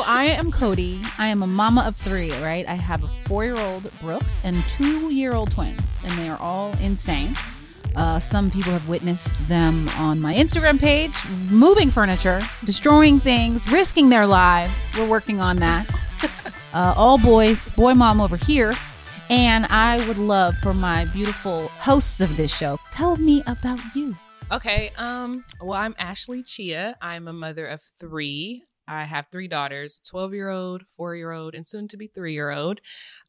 So I am Codie. I am a mama of three, right? I have a four year old Brooks and two year old twins, and they are all insane. Uh, some people have witnessed them on my Instagram page, moving furniture, destroying things, risking their lives. We're working on that. Uh, all boys, boy mom over here. And I would love for my beautiful hosts of this show, tell me about you. Okay. Um. Well, I'm Ashley Chea. I'm a mother of three. I have three daughters: twelve year old, four year old, and soon to be three year old.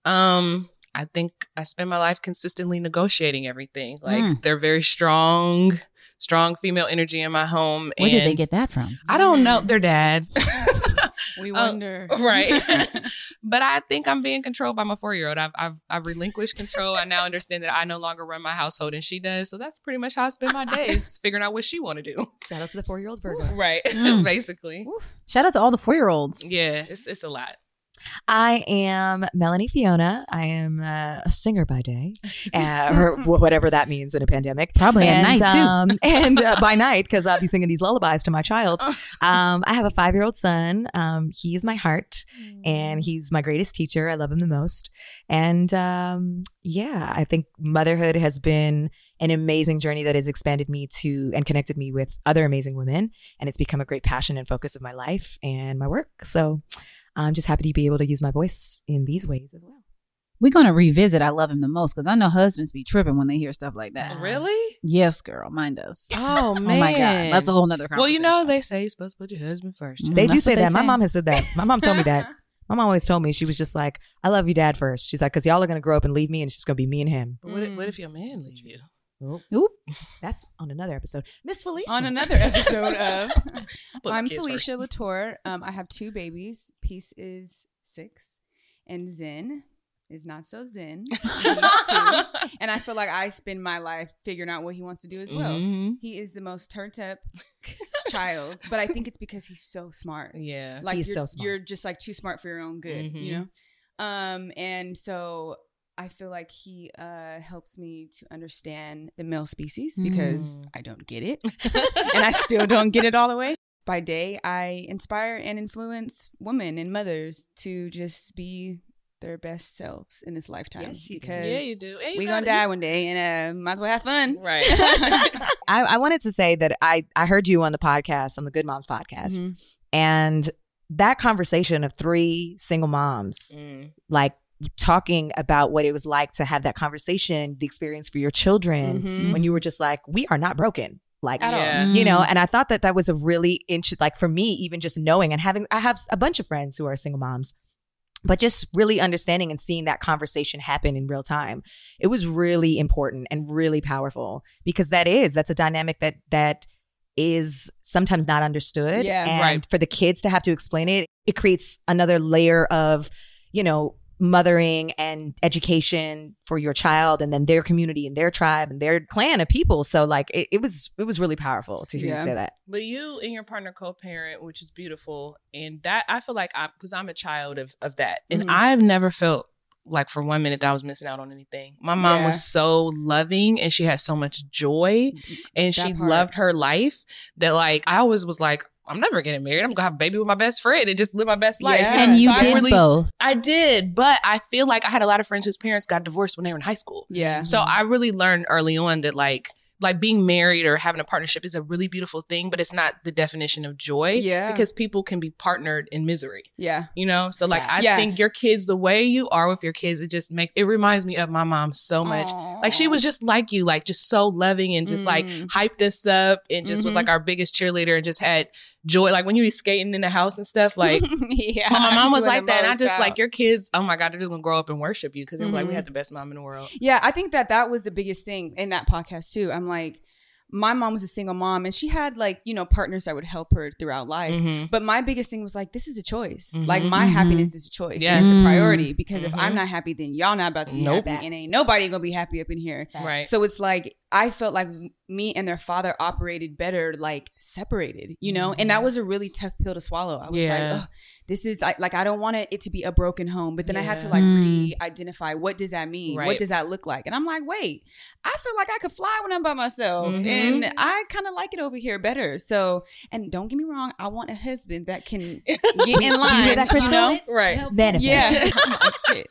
Um. I think I spend my life consistently negotiating everything. Like Mm. they're very strong, strong female energy in my home. Where did they get that from? I don't know. Their dad. We Uh, wonder. right. but I think I'm being controlled by my four year old. I've, I've I've relinquished control. I now understand that I no longer run my household and she does. So that's pretty much how I spend my days, figuring out what she want to do. Shout out to the four year old Virgo. Right. Mm. Basically. Shout out to all the four year olds. Yeah, it's it's a lot. I am Melanie Fiona. I am uh, a singer by day, uh, or whatever that means in a pandemic. Probably at and, night, too. Um, and uh, by night, because I'll be singing these lullabies to my child. Um, I have a five year old son. Um, he is my heart, and he's my greatest teacher. I love him the most. And um, yeah, I think motherhood has been an amazing journey that has expanded me to and connected me with other amazing women. And it's become a great passion and focus of my life and my work. So I'm just happy to be able to use my voice in these ways as well. We're gonna revisit I love him the most because I know husbands be tripping when they hear stuff like that. Really? Yes, girl, mine does. Oh Oh my god, that's a whole nother Well, you know they say you're supposed to put your husband first. Mm. They do say what they that. My mom has said that. My mom told me that. My mom always told me she was just like, "I love you, dad." First, she's like, "Cause y'all are gonna grow up and leave me, and it's just gonna be me and him." But what, if, what if your man leaves you? Oop. That's on another episode. Miss Felicia. On another episode of I'm kids first. Felicia La Tour. Um, I have two babies. Peace is six, and Zen is not so zen. And I feel like I spend my life figuring out what he wants to do as well. Mhm. He is the most turned up child, but I think it's because he's so smart. Yeah. Like He's you're, so smart. you're just like too smart for your own good, you Mhm. know. Um, and so I feel like he uh helps me to understand the male species because Mm. I don't get it, and I still don't get it all the way. By day, I inspire and influence women and mothers to just be their best selves in this lifetime Yes, you do. because Yeah, you do. And we gotta- gonna die one day, and uh, might as well have fun. Right. I, I wanted to say that I I heard you on the podcast on the Good Moms podcast, Mhm. and that conversation of three single moms, Mm. like talking about what it was like to have that conversation, the experience for your children, Mhm. when you were just like, we are not broken. Like At all. Yeah. you know and i thought that that was a really int- like for me even just knowing and having i have a bunch of friends who are single moms but just really understanding and seeing that conversation happen in real time it was really important and really powerful because that is that's a dynamic that that is sometimes not understood Yeah, and right. for the kids to have to explain it it creates another layer of you know mothering and education for your child and then their community and their tribe and their clan of people so like it, it was it was really powerful to hear you say that But you and your partner co-parent, which is beautiful, and that I feel like I because I'm a child of of that, and Mhm. I've never felt like for one minute that I was missing out on anything. My mom Yeah. was so loving, and she had so much joy, and That she part. loved her life that like I always was like. I'm never getting married. I'm gonna have a baby with my best friend and just live my best life. Yeah. know? and you So I did really- both. I did, but I feel like I had a lot of friends whose parents got divorced when they were in high school. Yeah. So I really learned early on that like like being married or having a partnership is a really beautiful thing, but it's not the definition of joy. Yeah. Because people can be partnered in misery. Yeah. You know? So like I Yeah. think your kids, the way you are with your kids, it just makes it reminds me of my mom so much. Like she was just like you, like just so loving and just like Mm. hyped us up and just was Mhm. like our biggest cheerleader and just had joy. Like when you be skating in the house and stuff, like yeah. my mom was like that. And I just job. like your kids, oh my God, they're just gonna grow up and worship you because they were like, we Mhm. had the best mom in the world. Yeah, I think that that was the biggest thing in that podcast too. I'm like, my mom was a single mom and she had like, you know, partners that would help her throughout life. Mhm. But my biggest thing was like, this is a choice. Mhm. Like my Mhm. happiness is a choice. Yes. And it's a priority because if. I'm not happy, then y'all not about to be Nope. happy. And ain't nobody gonna be happy up in here. Right. So it's like I felt like me and their father operated better, like separated, you know? And that was a really tough pill to swallow. I was Yeah. like, Ugh, this is like, like, I don't want it to be a broken home. But then I had to like Mm. re identify what does that mean? What does that look like? And I'm like, wait, I feel like I could fly when I'm by myself. Mhm. And I kind of like it over here better. So, and don't get me wrong, I want a husband that can get in line. hear that, you Crystal? know? Right. Benefits. Yeah. I'm like, shit.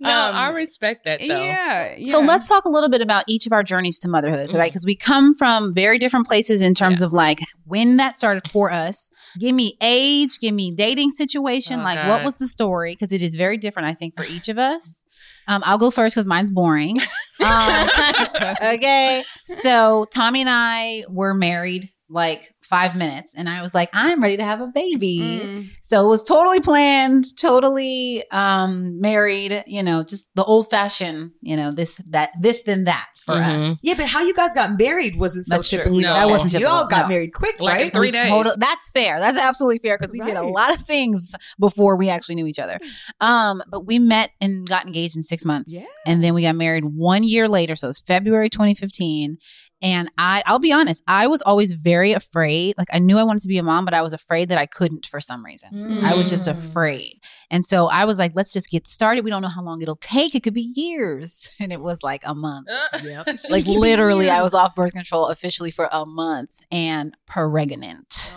No, Um, I respect that though. yeah, yeah. So let's talk a little bit about each of our journeys to motherhood, right? Because we come from very different places in terms of like when that started for us. Give me age, give me dating situation, Oh, like God. what was the story? Because it is very different, I think, for each of us. Um, I'll go first because mine's boring. Um, okay, so Tommy and I were married like five minutes, and I was like, I'm ready to have a baby. Mm. So it was totally planned, totally um married, you know, just the old fashioned, you know, this that this then that for Mhm. us. Yeah, but how you guys got married wasn't so That's true. No. That wasn't You all got No. married quick, Like right? three days. total- that's fair. That's absolutely fair because we did a lot of things before we actually knew each other. Um, but we met and got engaged in six months, Yeah. and then we got married one year later. So it was February 2015. And I, I'll be honest, I was always very afraid. Like I knew I wanted to be a mom, but I was afraid that I couldn't for some reason. I was just Mm. afraid. And so I was like, let's just get started. We don't know how long it'll take. It could be years. And it was like a month. Uh, Yep. Like literally, I was off birth control officially for a month and pregnant.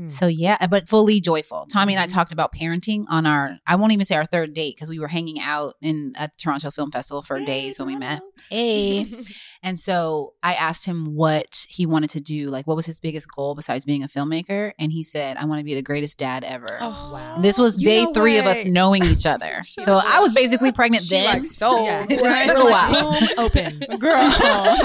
Aw. So yeah, but fully joyful. Tommy and I Mhm. talked about parenting on our I won't even say our third date because we were hanging out in at the Toronto Film Festival for days when we met. Hey. And so I asked him what he wanted to do, like what was his biggest goal besides being a filmmaker, and he said, "I want to be the greatest dad ever." Oh, wow. This was You day know three of us knowing each other. so I was basically pregnant She then. like sold. Yeah. It right? took a while. Open. Girl.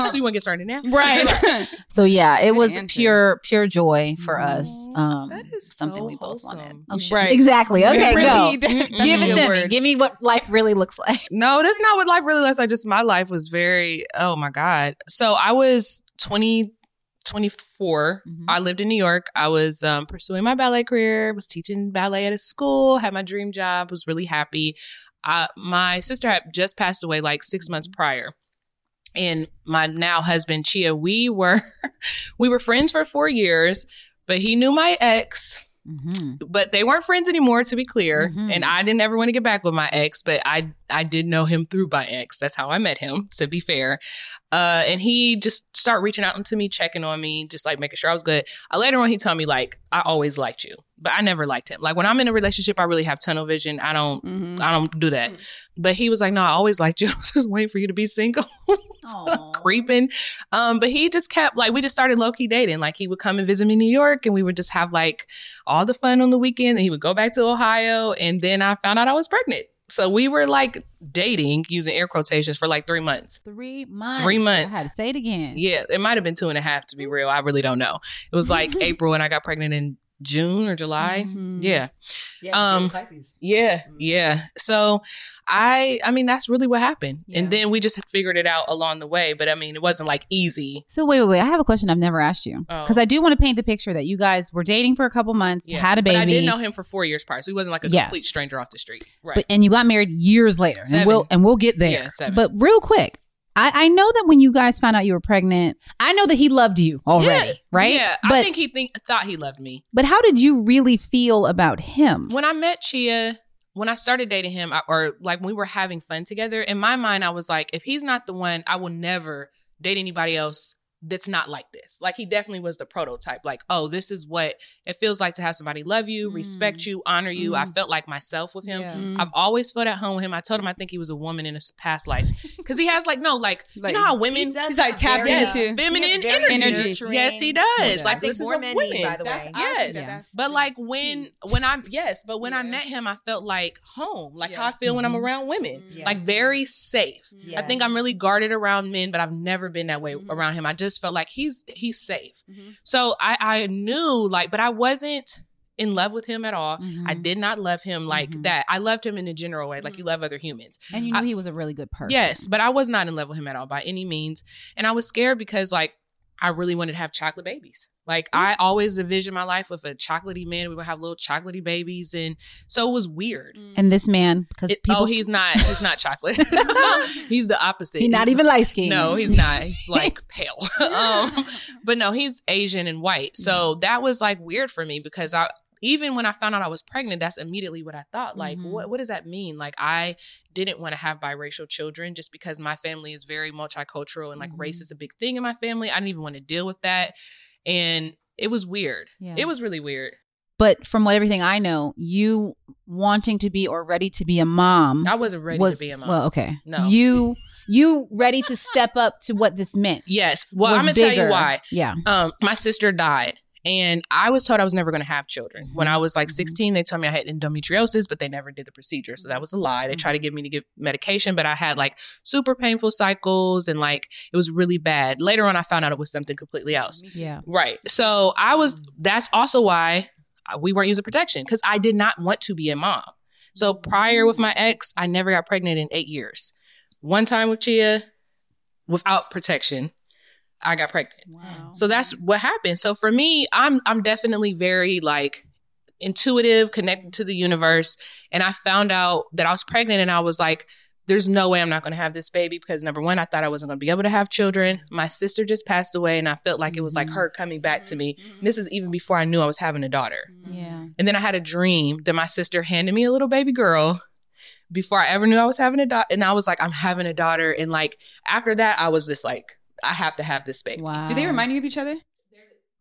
so you want to get started now? right. So yeah, it Good was answer. pure pure joy for us. Um, That is something so we both wholesome. wanted. Oh, shit. Right. Exactly. Okay, go. Give it Your to me. Give me what life really looks like. No, that's not what life really looks like. Just my life was very, oh my God. So I was 20, 24. Mhm. I lived in New York. I was um, pursuing my ballet career, was teaching ballet at a school, had my dream job, was really happy. Uh, my sister had just passed away like six months prior. And my now husband, Chea, we were we were friends for four years, but he knew my ex Mm-hmm. but they weren't friends anymore to be clear. Mhm. and i didn't ever want to get back with my ex but i i did know him through my ex. That's how i met him to be fair. Uh and he just started reaching out to me checking on me just like making sure i was good. Uh, later on he told me like i always liked you but i never liked him like when i'm in a relationship i really have tunnel vision i don't Mhm. i don't do that but he was like no i always liked you i was just waiting for you to be single creeping. Um, but he just kept like we just started low key dating. Like he would come and visit me in New York, and we would just have like all the fun on the weekend. And he would go back to Ohio, and then I found out I was pregnant. So we were like dating using air quotations for like three months. Three months. Three months. I had to say it again. Yeah, it might have been two and a half to be real. I really don't know. It was like April, and I got pregnant in June or July. Mhm. Yeah. Yeah, Um, Pisces. Yeah, yeah. So I I mean that's really what happened. Yeah. And then we just figured it out along the way, but I mean it wasn't like easy. So wait, wait, wait. I have a question I've never asked you Oh. because I do want to paint the picture that you guys were dating for a couple months, Yeah. had a baby, But I didn't know him for 4 years prior. So he wasn't like a Yes. complete stranger off the street. Right. but and you got married years later, and we'll and we'll get there. Yeah, seven. But real quick. I, I know that when you guys found out you were pregnant, I know that he loved you already, Yeah. right? Yeah, But I think he think thought he loved me. but how did you really feel about him? When I met Chea, when I started dating him, I, or like when we were having fun together, in my mind, I was like, if he's not the one, I will never date anybody else that's not like this. Like he definitely was the prototype. Like, oh, this is what it feels like to have somebody love you, Mm. respect you, honor you. I felt like myself with him. Yeah. Mm. I've always felt at home with him. I told him I think he was a woman in his past life because he has like no like, Like, you know how women He's like tapped Yes, into. feminine He has very energy. Yes, he does. Yeah. Like This this is more of men need, by the That's, way. Yes. Yeah. But like when key. when I yes, but when I met him, I felt like home, like how I feel when I'm Mhm. around women, Mhm. like very safe. Mhm. I think I'm really guarded around men, but I've never been that way Mhm. around him. I just felt like he's he's safe. Mhm. So I I knew like, but I wasn't in love with him at all. Mhm. I did not love him like Mhm. that. I loved him in a general way, like you Mhm. love other humans. and you knew I- he was a really good person. Yes, but I was not in love with him at all by any means. And I was scared because like I really wanted to have chocolate babies. Like I always envisioned my life with a chocolatey man. We would have little chocolatey babies, and so it was weird. And this man, because people, oh, he's not. He's not chocolate. he's the opposite. he's not even light skinned. No, he's not. He's like pale. um, but no, he's Asian and white. So that was like weird for me because I even when I found out I was pregnant, that's immediately what I thought. Like, Mhm. what what does that mean? Like, I didn't want to have biracial children just because my family is very multicultural and like race Mhm. is a big thing in my family. I didn't even want to deal with that, and it was weird. Yeah. It was really weird. But from what everything I know, you wanting to be or ready to be a mom I wasn't ready was to be a mom. well, okay. No. you you ready to step up to what this meant? yes. Well, I'm gonna tell you why. Yeah. um my sister died and i was told i was never going to have children. When i was like Mhm. 16 they told me i had endometriosis but they never did the procedure so that was a lie. They tried to get me to get medication but i had like super painful cycles and like it was really bad. Later on i found out it was something completely else. Yeah. right. So i was that's also why we weren't using protection because i did not want to be a mom. So prior with my ex i never got pregnant in eight years. One time with chia without protection i got pregnant Wow. so that's what happened. So for me, I'm I'm definitely very like intuitive, connected to the universe. And I found out that I was pregnant and I was like, there's no way I'm not gonna have this baby because number one, I thought I wasn't gonna be able to have children. My sister just passed away and I felt like it was like Mhm. her coming back to me. And this is even before I knew I was having a daughter. Yeah. And then I had a dream that my sister handed me a little baby girl before I ever knew I was having a daughter. And I was like, I'm having a daughter. And like after that, I was just like, I have to have this baby. Wow. Do they remind you of each other?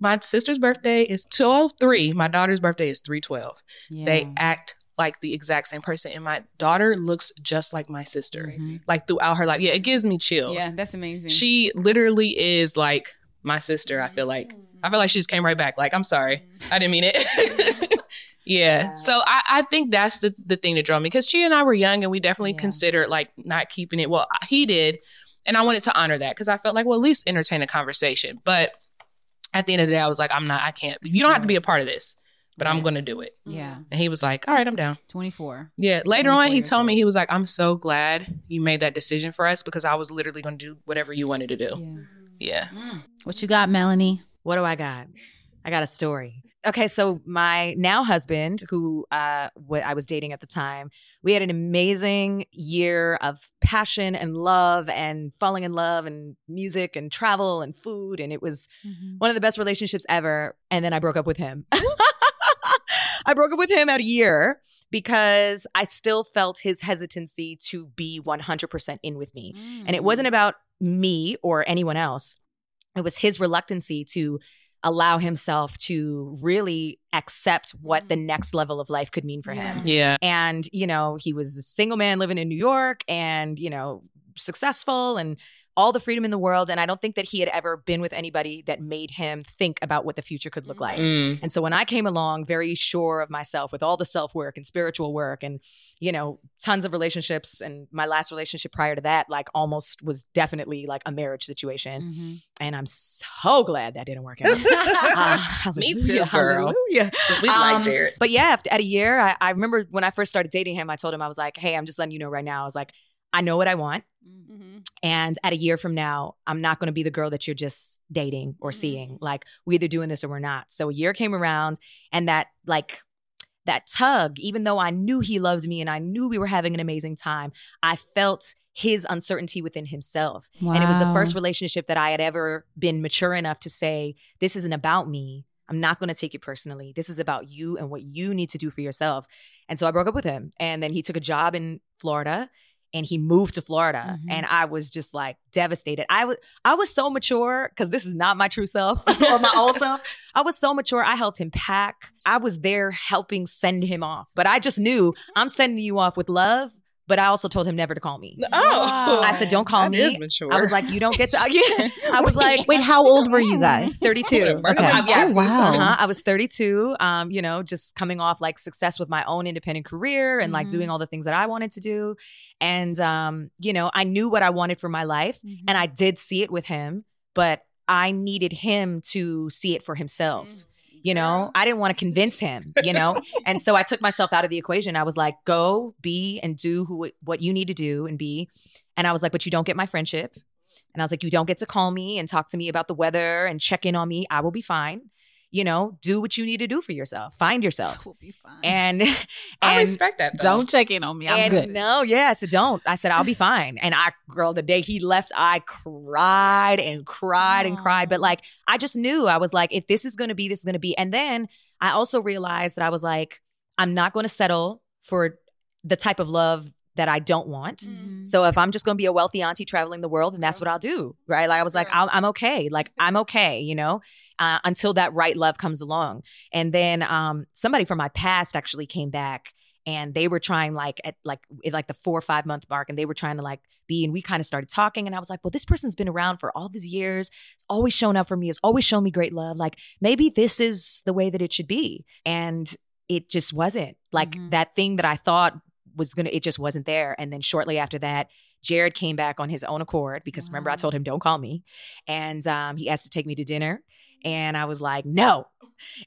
My sister's birthday is 12 My daughter's birthday is 312. Yeah. They act like the exact same person. And my daughter looks just like my sister. Mhm. Like throughout her life. Yeah, it gives me chills. Yeah, that's amazing. She literally is like my sister, I feel like. I feel like she just came right back. Like, I'm sorry. I didn't mean it. yeah. So I, I think that's the, the thing that drove me because she and I were young and we definitely Yeah. considered like not keeping it. Well, he did. And I wanted to honor that because I felt like, well, at least entertain a conversation. But at the end of the day, I was like, I'm not, I can't. You don't have to be a part of this, but I'm going to do it. Yeah. And he was like, all right, I'm down. 24. Yeah. Later 24 on, he years told me, he was like, I'm so glad you made that decision for us because I was literally going to do whatever you wanted to do. Yeah. Yeah. Mm. What you got, Melanie? What do I got? I got a story. Okay, so my now husband, who uh, wh- I was dating at the time, we had an amazing year of passion and love and falling in love and music and travel and food. And it was one of the best relationships ever. And then I broke up with him. I broke up with him at a year because I still felt his hesitancy to be 100% in with me. And it wasn't about me or anyone else. It was his reluctancy to allow himself to really accept what the mm. next level of life could mean for him. Yeah. And, you know, he was a single man living in New York and, you know, successful and all the freedom in the world. And I don't think that he had ever been with anybody that made him think about what the future could look like. Mm. And so when I came along, very sure of myself with all the self work and spiritual work and, you know, tons of relationships, and my last relationship prior to that, like almost was definitely like a marriage situation. Mhm. And I'm so glad that didn't work out. Uh, Me too, girl. hallelujah. Because we Um, like Jared. But yeah, after, at a year, I, I remember when I first started dating him, I told him, I was like, hey, I'm just letting you know right now. I was like, I know what I want. Mm-hmm. And at a year from now, I'm not going to be the girl that you're just dating or Mhm. seeing. Like, we're either doing this or we're not. So a year came around, and that, like, that tug, even though I knew he loved me and I knew we were having an amazing time, I felt his uncertainty within himself. And it was the first relationship that I had ever been mature enough to say, this isn't about me. I'm not going to take it personally. This is about you and what you need to do for yourself. And so I broke up with him. And then he took a job in Florida and he moved to Florida. Mhm. And I was just like devastated. I was I was so mature because this is not my true self or my old self. I was so mature. I helped him pack. I was there helping send him off. But I just knew I'm sending you off with love. But I also told him never to call me. Oh, I said, "Don't call That me." is mature. I was like, you don't get to. Yeah. I was like, Wait, how old were you guys? 32. Okay. Yes. Oh, wow. Uh-huh. I was 32. Um, you know, just coming off like success with my own independent career and like Mhm. doing all the things that I wanted to do. And um, you know, I knew what I wanted for my life Mm-hmm. and I did see it with him, but I needed him to see it for himself. You know, I didn't want to convince him, you know? and so I took myself out of the equation. I was like, go be and do who what you need to do and be. And I was like, but you don't get my friendship. And I was like, you don't get to call me and talk to me about the weather and check in on me. I will be fine. You know, do what you need to do for yourself. Find yourself. We'll be fine. And, I respect that. Though. don't check in on me. I'm and good. no, yeah, I said don't. I said I'll be fine. And I, girl, the day he left, I cried and cried and cried. But like, I just knew I was like, if this is going to be, this is going to be. And then I also realized that I was like, I'm not going to settle for the type of love that I don't want. Mhm. So if I'm just going to be a wealthy auntie traveling the world, and that's what I'll do, right? Like I was like, I'm, I'm okay. Like I'm okay, you know, uh, until that right love comes along. And then um, somebody from my past actually came back, and they were trying like at like at like the four or five month mark, and they were trying to like be, and we kind of started talking, and I was like, well, this person's been around for all these years, it's always shown up for me, has always shown me great love. Like maybe this is the way that it should be, and it just wasn't like Mhm. that thing that I thought was gonna it just wasn't there. And then shortly after that jared came back on his own accord because remember i told him don't call me. And um, he asked to take me to dinner. And i was like no.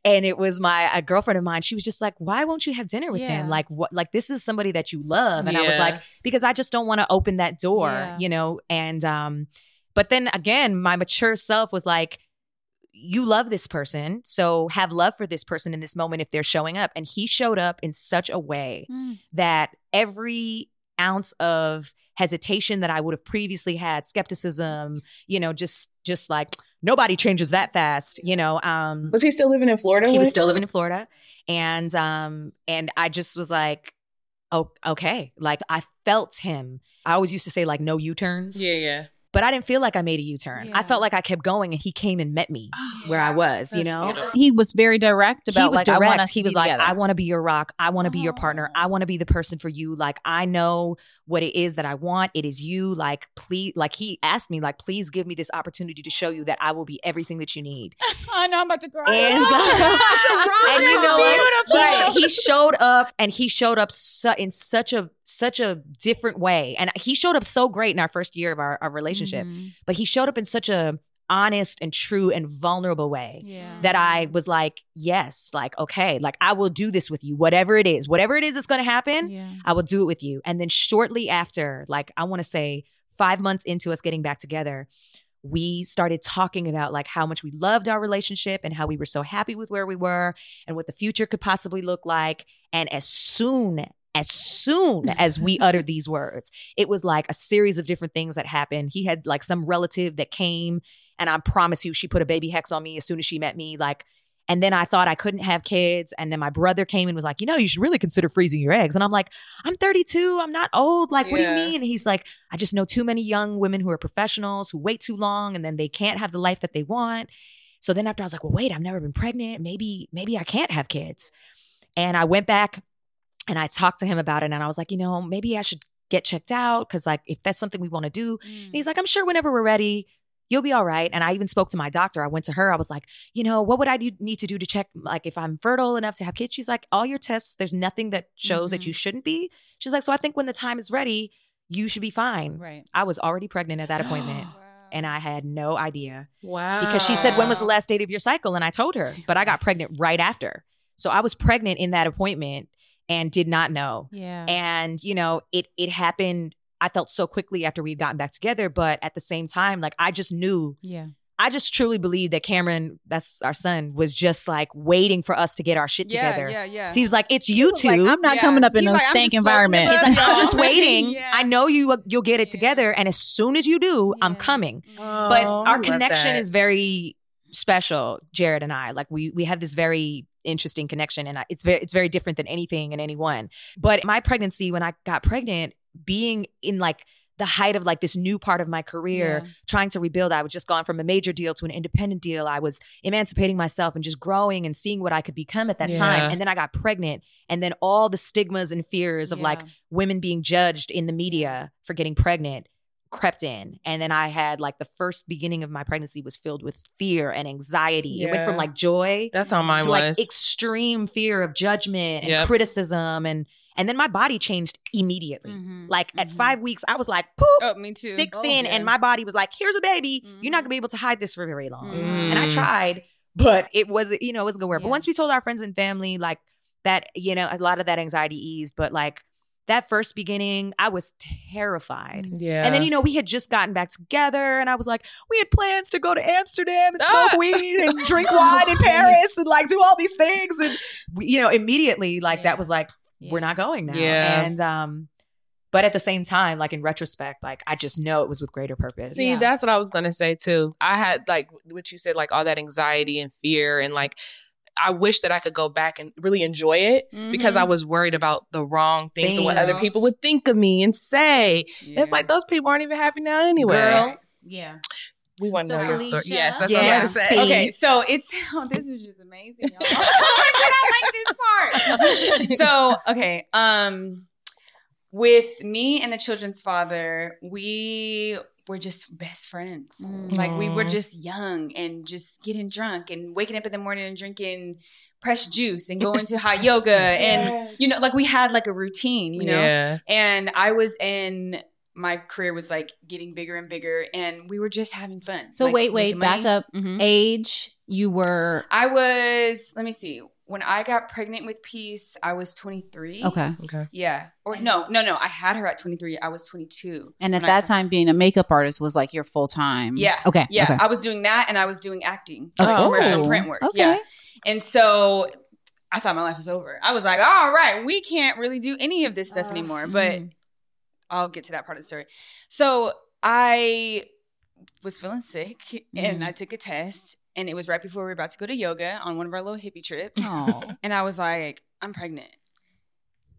And it was my a girlfriend of mine she was just like why won't you have dinner with Yeah. him like what like this is somebody that you love. And i was like because i just don't want to open that door Yeah. you know? And um but then again my mature self was like you love this person so have love for this person in this moment if they're showing up and he showed up in such a way Mm. that every ounce of hesitation that I would have previously had, skepticism, you know, just just like nobody changes that fast, you know. Um Was he still living in Florida? he was still living in Florida and um and I just was like oh okay, like I felt him. I always used to say like no U-turns, Yeah, yeah. But I didn't feel like I made a U-turn. I felt like I kept going and he came and met me where I was, you know. beautiful. He was very direct about he was like direct. I want us he was like, together. I want to be your rock. I want to be your partner. Oh. I want to be the person for you. Like I know what it is that I want. It is you. Like please, like he asked me, like please give me this opportunity to show you that I will be everything that you need. I know I'm about to cry. And, and you know what? He, he showed up, and he showed up su- in such a such a different way, and he showed up so great in our first year of our, our relationship. Mhm. But he showed up in such a honest and true and vulnerable way Yeah. that I was like, yes, like, okay, like I will do this with you, whatever it is, whatever it is that's going to happen, Yeah. I will do it with you. And then shortly after, like, I want to say five months into us getting back together, we started talking about like how much we loved our relationship and how we were so happy with where we were and what the future could possibly look like. And as soon as soon as we uttered these words, it was like a series of different things that happened. He had like some relative that came, and I promise you, she put a baby hex on me as soon as she met me. Like, and then I thought I couldn't have kids. And then my brother came and was like, you know, you should really consider freezing your eggs. And I'm like, I'm 32. I'm not old. Like, what do you mean? And he's like, I just know too many young women who are professionals who wait too long and then they can't have the life that they want. So then after I was like, well, wait, I've never been pregnant. Maybe, maybe I can't have kids. And I went back and I talked to him about it. And I was like, you know, maybe I should get checked out because, like, if that's something we want to do. And mm. he's like, I'm sure whenever we're ready, you'll be all right. And I even spoke to my doctor. I went to her. I was like, you know, what would I do, need to do to check, like, if I'm fertile enough to have kids? She's like, all your tests, there's nothing that shows that you mm-hmm. shouldn't be. She's like, so I think when the time is ready, you should be fine. Right. I was already pregnant at that appointment. And I had no idea Wow. because she said, When was the last date of your cycle? And I told her, but I got pregnant right after. So I was pregnant in that appointment and did not know Yeah. and you know it it happened i felt so quickly after we'd gotten back together but at the same time like i just knew yeah. i just truly believe that cameron that's our son was just like waiting for us to get our shit yeah, together Yeah, yeah. so he was like it's you was two like, I'm not Yeah. coming up in He's a like, I'm stank environment. He's like, i'm just waiting Yeah. i know you uh, you'll get it Yeah. together and as soon as you do i'm coming Oh, but our connection that. is very special jared and i like we we have this very interesting connection and I, it's very it's very different than anything and anyone. But my pregnancy when i got pregnant being in like the height of like this new part of my career Yeah. trying to rebuild i was just gone from a major deal to an independent deal. I was emancipating myself and just growing and seeing what i could become at that Yeah. time and then i got pregnant and then all the stigmas and fears of like women being judged in the media for getting pregnant crept in and then i had like the first beginning of my pregnancy was filled with fear and anxiety it went from like joy That's how mine to was. like extreme fear of judgment and Yep. criticism and and then my body changed immediately Mhm. like at Mhm. five weeks i was like poop Oh, me too. stick Oh, thin yeah. and my body was like here's a baby you're not Mhm. gonna be able to hide this for very long and i Mm. tried but it was you know it wasn't gonna work but once we told our friends and family like that you know a lot of that anxiety eased but like that first beginning, I was terrified. Yeah. And then, you know, we had just gotten back together, and I was like, we had plans to go to Amsterdam and smoke Ah! weed and drink wine in Paris and like do all these things. And, you know, immediately, like, Yeah. that was like, we're not going now. Yeah. And, um, but at the same time, like in retrospect, like I just know it was with greater purpose. See, Yeah. that's what I was gonna say too. I had like what you said, like all that anxiety and fear, and like I wish that I could go back and really enjoy it because I Mm-hmm. was worried about the wrong things and what other people would think of me and say. Yeah. It's like those people aren't even happy now anyway. Girl. Yeah. we want to So, know your story. Yes, that's Yes. what I was gonna say. Okay, so it's oh, this is just amazing. y'all. I like this part. so okay, um, with me and the children's father, we were just best friends. Mm. Like we were just young and just getting drunk and waking up in the morning and drinking fresh juice and going to hot yoga and you know, like we had like a routine, you know. Yeah. And I was in my career was like getting bigger and bigger, and we were just having fun. So like, wait, wait, back money. up. Mhm. Age, you were I was, let me see, when I got pregnant with Peace, I was 23. okay. Okay. Yeah. Or no, no, no. I had her at 23. I was 22. And at when I- that time, being a makeup artist was like your full time. Yeah. Okay. Yeah. Okay. I was doing that and I was doing acting, Okay. like commercial Oh, print work. Okay. Yeah. And so I thought my life was over. I was like, all right, we can't really do any of this stuff Uh, anymore. But mhm. I'll get to that part of the story. So I was feeling sick and Mhm. I took a test and it was right before we were about to go to yoga on one of our little hippie trips. And I was like, I'm pregnant.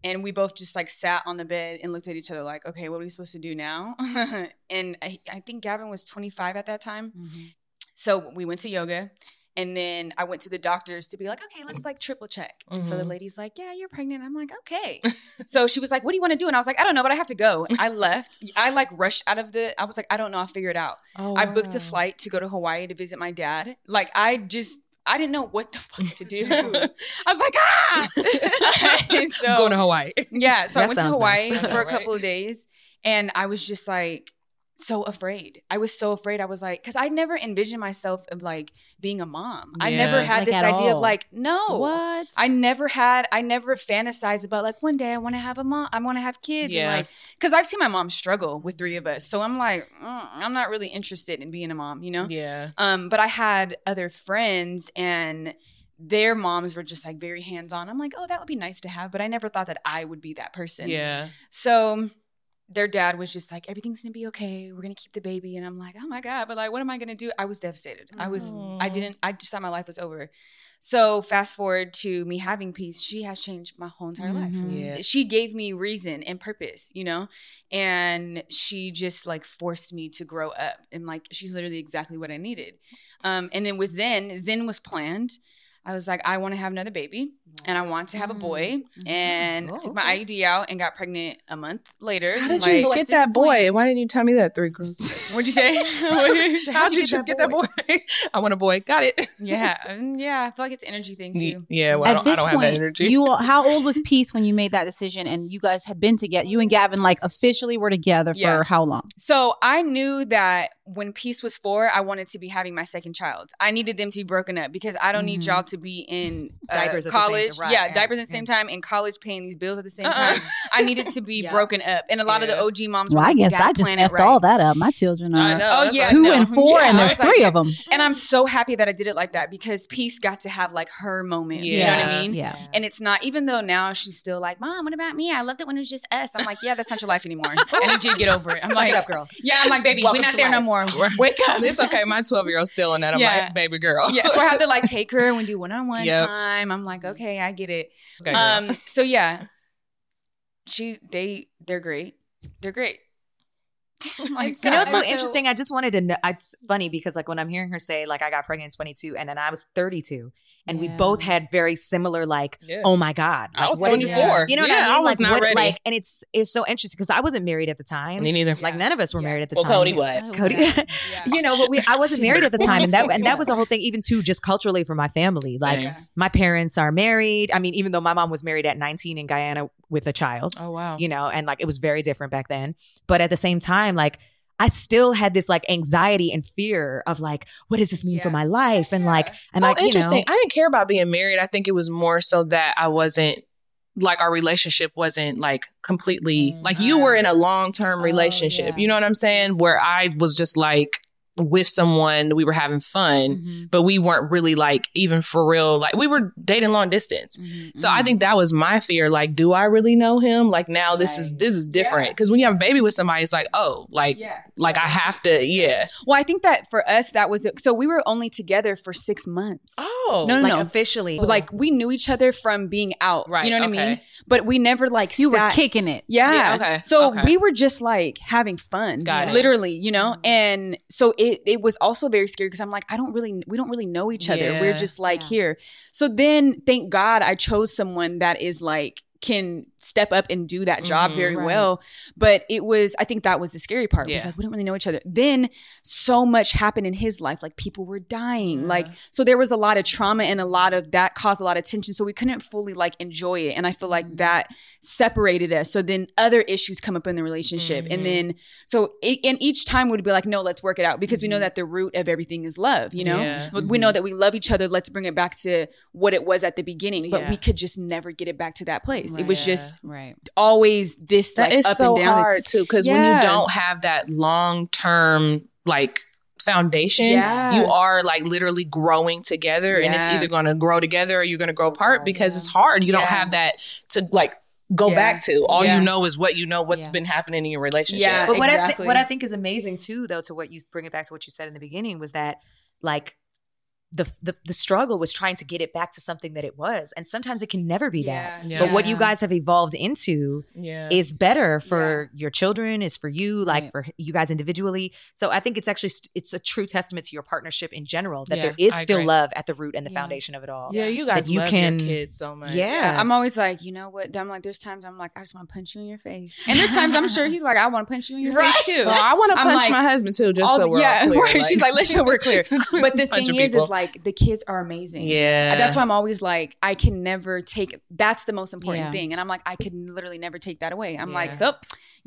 And we both just like sat on the bed and looked at each other like, okay, what are we supposed to do now? and I, I think Gavin was 25 at that time. Mhm. So we went to yoga. And then I went to the doctors to be like, okay, let's like triple check. And so the Mhm. lady's like, yeah, you're pregnant. I'm like, okay. so she was like, what do you want to do? And I was like, I don't know, but I have to go. I left. I like rushed out of the, I was like, I don't know. I'll figure it out. Oh, I booked a flight to go to Hawaii to visit my dad. Like I just I didn't know what the fuck to do. I was like, ah. So, Going to Hawaii. yeah, so I went to Hawaii nice. for a couple of days, and I was just like so afraid. I was so afraid. I was like, because I never envisioned myself of like being a mom. I never had Like this idea all. of like, no, What? I never had, I never fantasized about like one day I want to have a mom, I want to have kids. Yeah. And like, cause I've seen my mom struggle with three of us. So I'm like, mm, I'm not really interested in being a mom, you know? Yeah. Um, but I had other friends and their moms were just like very hands on. I'm like, oh, that would be nice to have. But I never thought that I would be that person. Yeah. So their dad was just like, everything's gonna be okay. We're gonna keep the baby. And I'm like, oh my God, but like, what am I gonna do? I was devastated. I was, I didn't, I just thought my life was over. So fast forward to me having peace, she has changed my whole entire life. Mhm. Yeah. She gave me reason and purpose, you know? And she just like forced me to grow up. And like, she's literally exactly what I needed. Um, and then with Zen, Zen was planned. I was like, I want to have another baby and I want to have a boy. And Oh, took my okay. IUD out and got pregnant a month later. How did Like- you So at get that boy? Why didn't you tell me that three girls? What'd you say? How'd you just get that boy? I want a boy. Got it. yeah, um, yeah. I feel like it's an energy thing too. Yeah. Well, I At don't, this I don't point, have that energy. you how old was Peace when you made that decision? And you guys had been together. You and Gavin like officially were together for Yeah. how long? So I knew that when Peace was four, I wanted to be having my second child. I needed them to be broken up because I don't need Mhm. y'all to be in uh, Diapers at the same college. time, yeah, right, diapers at the yeah. same time, in college paying these bills at the same Uh-uh. time. I needed to be Yeah. broken up, and a lot of the OG moms. Well, I like, "You guess I just plan it effed right." all that up. My children are know. Oh, yeah, two and four, Yeah, and there's three like- of them. And I'm so happy that I did it like that because Peace got to have like her moment. You know what I mean? Yeah. And it's not, even though now she's still like, Mom, what about me? I loved it when it was just us. I'm like, Yeah, that's not your life anymore. I need you to get over it. I'm like, it up, girl. Yeah, I'm like, baby, we're not there no more. Wake up. It's okay. My 12 year old's still in that. I'm like, baby girl. yeah, so I have to like take her and we do one on one Yep. time. I'm like, okay, I get it. Okay. Um, so yeah, she, they, they're great. They're great. I'm You know, it's so interesting. I just wanted to know. It's funny because, like, when I'm hearing her say, like, I got pregnant at 22 and then I was 32, and we both had very similar, like, Yeah. oh my God. I was what is 24. You know what Yeah, I mean? I was like, not what, ready. like, and it's it's so interesting because I wasn't married at the time. Me neither. Like, none of us were Yeah. married at the Well, time. Codie, what? Codie, Yeah. you know, but we I wasn't married at the time, and that and that was the whole thing. Even too, just culturally for my family, like Same. my parents are married. I mean, even though my mom was married at 19 in Guyana with a child, Oh, wow. you know, and like it was very different back then. But at the same time, like I still had this like anxiety and fear of like, what does this mean for my life? And like, and so like, you interesting. know, I didn't care about being married. I think it was more so that I wasn't like our relationship wasn't like completely like you were mm-hmm. in a long term Oh, relationship. yeah. You know what I'm saying? Where I was just like with someone, we were having fun, Mhm. but we weren't really like even for real. Like we were dating long distance. So I think that was my fear. Like, do I really know him? Like now this is this is different Yeah. because when you have a baby with somebody, it's like oh, like Yeah. like I have to, yeah. Well, I think that for us, that was so we were only together for six months. Oh, No, no, like no. officially. Like we knew each other from being out. Right, You know what I mean? But we never like You were kicking it. Yeah. Yeah, okay, So okay. we were just like having fun. Got it. Literally, you know? Mhm. And so it it was also very scary because I'm like, I don't really we don't really know each other. Yeah. We're just like Yeah. here. So then thank God I chose someone that is like can step up and do that job Mhm. very Right. well. But it was I think that was the scary part. It was like we don't really know each other. Then so much happened in his life. Like people were dying. Yeah. Like so there was a lot of trauma and a lot of that caused a lot of tension. So we couldn't fully like enjoy it. And I feel like that separated us. So then other issues come up in the relationship. Mhm. And then so it, and each time would be like, no, let's work it out because we know that the root of everything is love, you know? Yeah. We know that we love each other. Let's bring it back to what it was at the beginning. But Yeah. we could just never get it back to that place. It Right. was just Right. always this That like is up so and down. hard too, because when you don't have that long term like foundation, Yeah. you are like literally growing together, and it's either going to grow together or you're going to grow apart oh, because it's hard. You don't have that to like go Yeah. back to. All Yeah. you know is what you know. What's Yeah. been happening in your relationship. Yeah. But what I Exactly. th- what I think is amazing too, though, to what you bring it back to what you said in the beginning was that like the the the struggle was trying to get it back to something that it was, and sometimes it can never be that. Yeah. But what you guys have evolved into yeah. is better for your children, is for you, like Right. for you guys individually. So I think it's actually st- it's a true testament to your partnership in general that Yeah, there is I still agree. love at the root and the Yeah. foundation of it all. yeah, you guys that you love can- your kids so much. Yeah. Yeah, I'm always like, you know what? I'm like, there's times I'm like, I just want to punch you in your face, and there's times I'm sure he's like, I want to punch you in your face too. So I want to punch like, my husband too, just All so the- we're yeah, all clear. right. She's like, listen, we're clear. But the thing is, people. is like the kids are amazing. yeah, That's why I'm always like, I can never take. That's the most important Yeah. thing, and I'm like, I could literally never take that away. I'm Yeah. like, so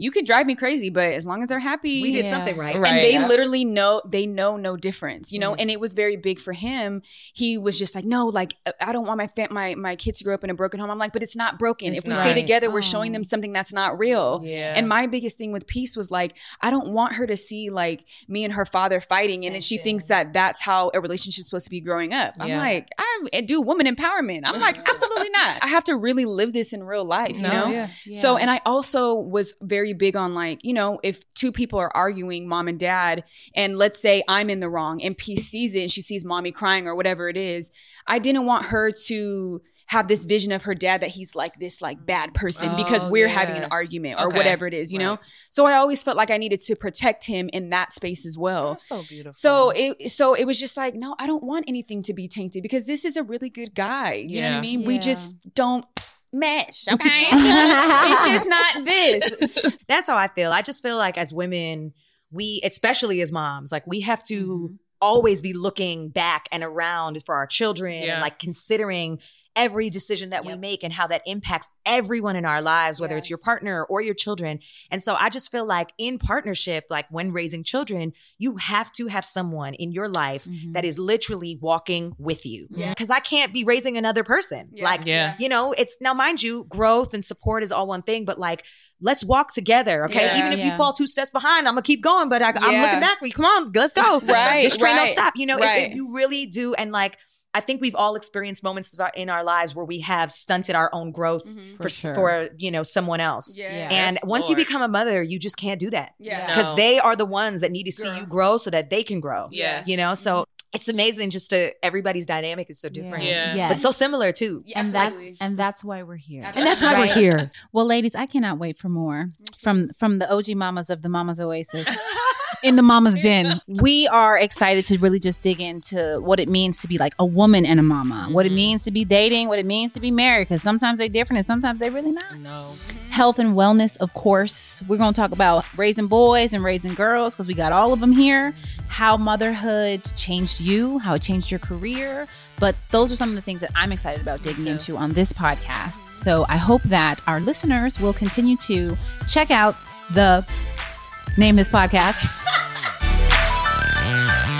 you could drive me crazy, but as long as they're happy, We did Yeah. something right. Right. and they Yeah. literally know they know no difference you know Mhm. and it was very big for him he was just like no like uh, i don't want my fa- my my kids to grow up in a broken home i'm like but it's not broken It's if we stay Right. together we're Oh. showing them something that's not real yeah. and my biggest thing with peace was like i don't want her to see like me and her father fighting and then she thinks that that's how a relationship's supposed to be growing up i'm Yeah. like i do woman empowerment i'm like absolutely not i have to really live this in real life you No, know yeah. so, and I also was very big on like, you know, if two people are arguing, mom and dad, and let's say I'm in the wrong and Peace sees it and she sees mommy crying or whatever it is, I didn't want her to have this vision of her dad that he's like this like bad person because Oh, we're yeah. having an argument or Okay. whatever it is, you know? So I always felt like I needed to protect him in that space as well. That's so beautiful. So it so it was just like, no, I don't want anything to be tainted because this is a really good guy. You know what I Yeah. mean? We just don't mesh, okay? it's just not this. That's how I feel. I just feel like as women, we, especially as moms, like we have to Mm-hmm. always be looking back and around for our children Yeah. and like considering every decision that we make and how that impacts everyone in our lives, whether Yeah. it's your partner or your children. And so I just feel like in partnership, like when raising children, you have to have someone in your life Mhm. that is literally walking with you. Yeah. Because I can't be raising another person. Yeah. Like, Yeah. you know, it's now, mind you, growth and support is all one thing, but like, let's walk together, okay? Yeah. Even if you fall two steps behind, I'm gonna keep going, but I, I'm Yeah. looking back. For you. Come on, let's go. Right, This train don't stop. You know, it- it- right. you really do. And like, I think we've all experienced moments in our lives where we have stunted our own growth Mhm. for, For sure. for you know someone else. Yeah. Yeah. And Yes, once Lord. you become a mother, you just can't do that Yeah. because No. they are the ones that need to see Girl. you grow so that they can grow. Yes. You know, so it's amazing just to everybody's dynamic is so different, Yeah. Yeah. but so similar too. Yeah, and that's and that's why we're here. That's And that's why Right. we're here. Well, ladies, I cannot wait for more from from the OG mamas of the Mamas Oasis in the Mama's Den. We are excited to really just dig into what it means to be like a woman and a mama, what it Mhm. means to be dating, what it means to be married, because sometimes they're different and sometimes they're really not. No. Health and wellness, of course. We're going to talk about raising boys and raising girls because we got all of them here. How motherhood changed you, how it changed your career. But those are some of the things that I'm excited about digging into on this podcast. So I hope that our listeners will continue to check out the name this podcast.